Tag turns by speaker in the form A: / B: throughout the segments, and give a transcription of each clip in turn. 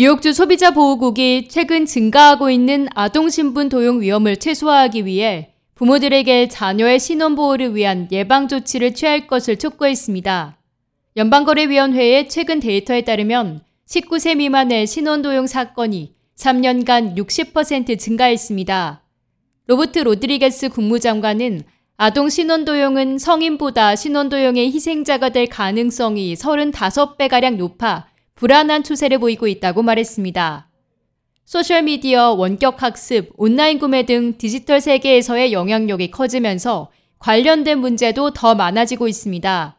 A: 뉴욕주 소비자보호국이 최근 증가하고 있는 아동신분 도용 위험을 최소화하기 위해 부모들에게 자녀의 신원보호를 위한 예방조치를 취할 것을 촉구했습니다. 연방거래위원회의 최근 데이터에 따르면 19세 미만의 신원도용 사건이 3년간 60% 증가했습니다. 로버트 로드리게스 국무장관은 아동 신원도용은 성인보다 신원도용의 희생자가 될 가능성이 35배가량 높아 불안한 추세를 보이고 있다고 말했습니다. 소셜미디어, 원격 학습, 온라인 구매 등 디지털 세계에서의 영향력이 커지면서 관련된 문제도 더 많아지고 있습니다.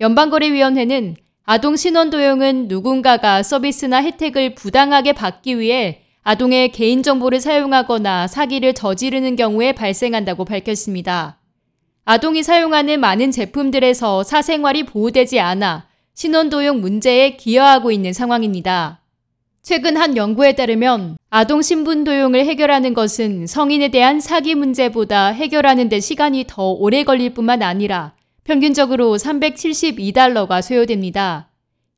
A: 연방거래위원회는 아동 신원 도용은 누군가가 서비스나 혜택을 부당하게 받기 위해 아동의 개인정보를 사용하거나 사기를 저지르는 경우에 발생한다고 밝혔습니다. 아동이 사용하는 많은 제품들에서 사생활이 보호되지 않아 신원도용 문제에 기여하고 있는 상황입니다. 최근 한 연구에 따르면 아동 신분 도용을 해결하는 것은 성인에 대한 사기 문제보다 해결하는 데 시간이 더 오래 걸릴 뿐만 아니라 평균적으로 372달러가 소요됩니다.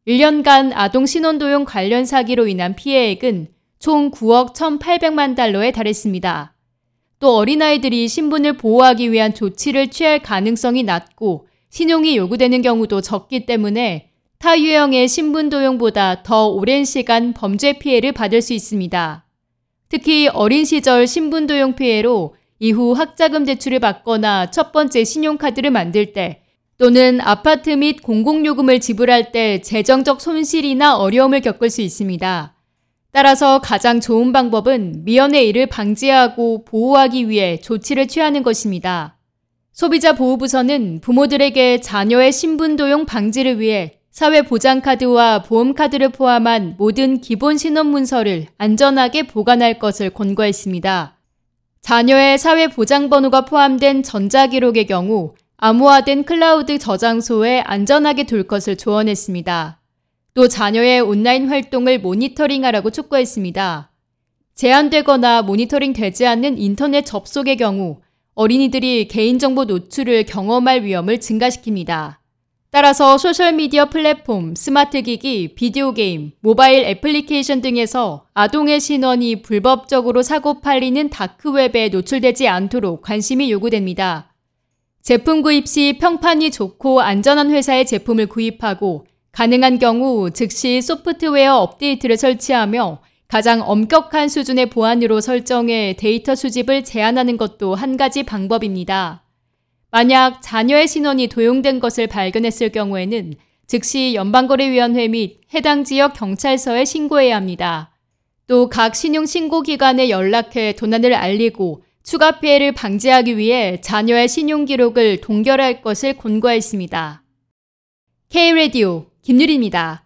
A: 1년간 아동 신원도용 관련 사기로 인한 피해액은 총 9억 1,800만 달러에 달했습니다. 또 어린아이들이 신분을 보호하기 위한 조치를 취할 가능성이 낮고 신용이 요구되는 경우도 적기 때문에 타 유형의 신분 도용보다 더 오랜 시간 범죄 피해를 받을 수 있습니다. 특히 어린 시절 신분 도용 피해로 이후 학자금 대출을 받거나 첫 번째 신용카드를 만들 때 또는 아파트 및 공공요금을 지불할 때 재정적 손실이나 어려움을 겪을 수 있습니다. 따라서 가장 좋은 방법은 미연의 일을 방지하고 보호하기 위해 조치를 취하는 것입니다. 소비자 보호부서는 부모들에게 자녀의 신분 도용 방지를 위해 사회보장카드와 보험카드를 포함한 모든 기본 신원문서를 안전하게 보관할 것을 권고했습니다. 자녀의 사회보장번호가 포함된 전자기록의 경우 암호화된 클라우드 저장소에 안전하게 둘 것을 조언했습니다. 또 자녀의 온라인 활동을 모니터링하라고 촉구했습니다. 제한되거나 모니터링 되지 않는 인터넷 접속의 경우 어린이들이 개인정보 노출을 경험할 위험을 증가시킵니다. 따라서 소셜미디어 플랫폼, 스마트 기기, 비디오 게임, 모바일 애플리케이션 등에서 아동의 신원이 불법적으로 사고 팔리는 다크웹에 노출되지 않도록 관심이 요구됩니다. 제품 구입 시 평판이 좋고 안전한 회사의 제품을 구입하고 가능한 경우 즉시 소프트웨어 업데이트를 설치하며 가장 엄격한 수준의 보안으로 설정해 데이터 수집을 제한하는 것도 한 가지 방법입니다. 만약 자녀의 신원이 도용된 것을 발견했을 경우에는 즉시 연방거래위원회 및 해당 지역 경찰서에 신고해야 합니다. 또 각 신용신고기관에 연락해 도난을 알리고 추가 피해를 방지하기 위해 자녀의 신용 기록을 동결할 것을 권고했습니다. K-Radio 김유리입니다.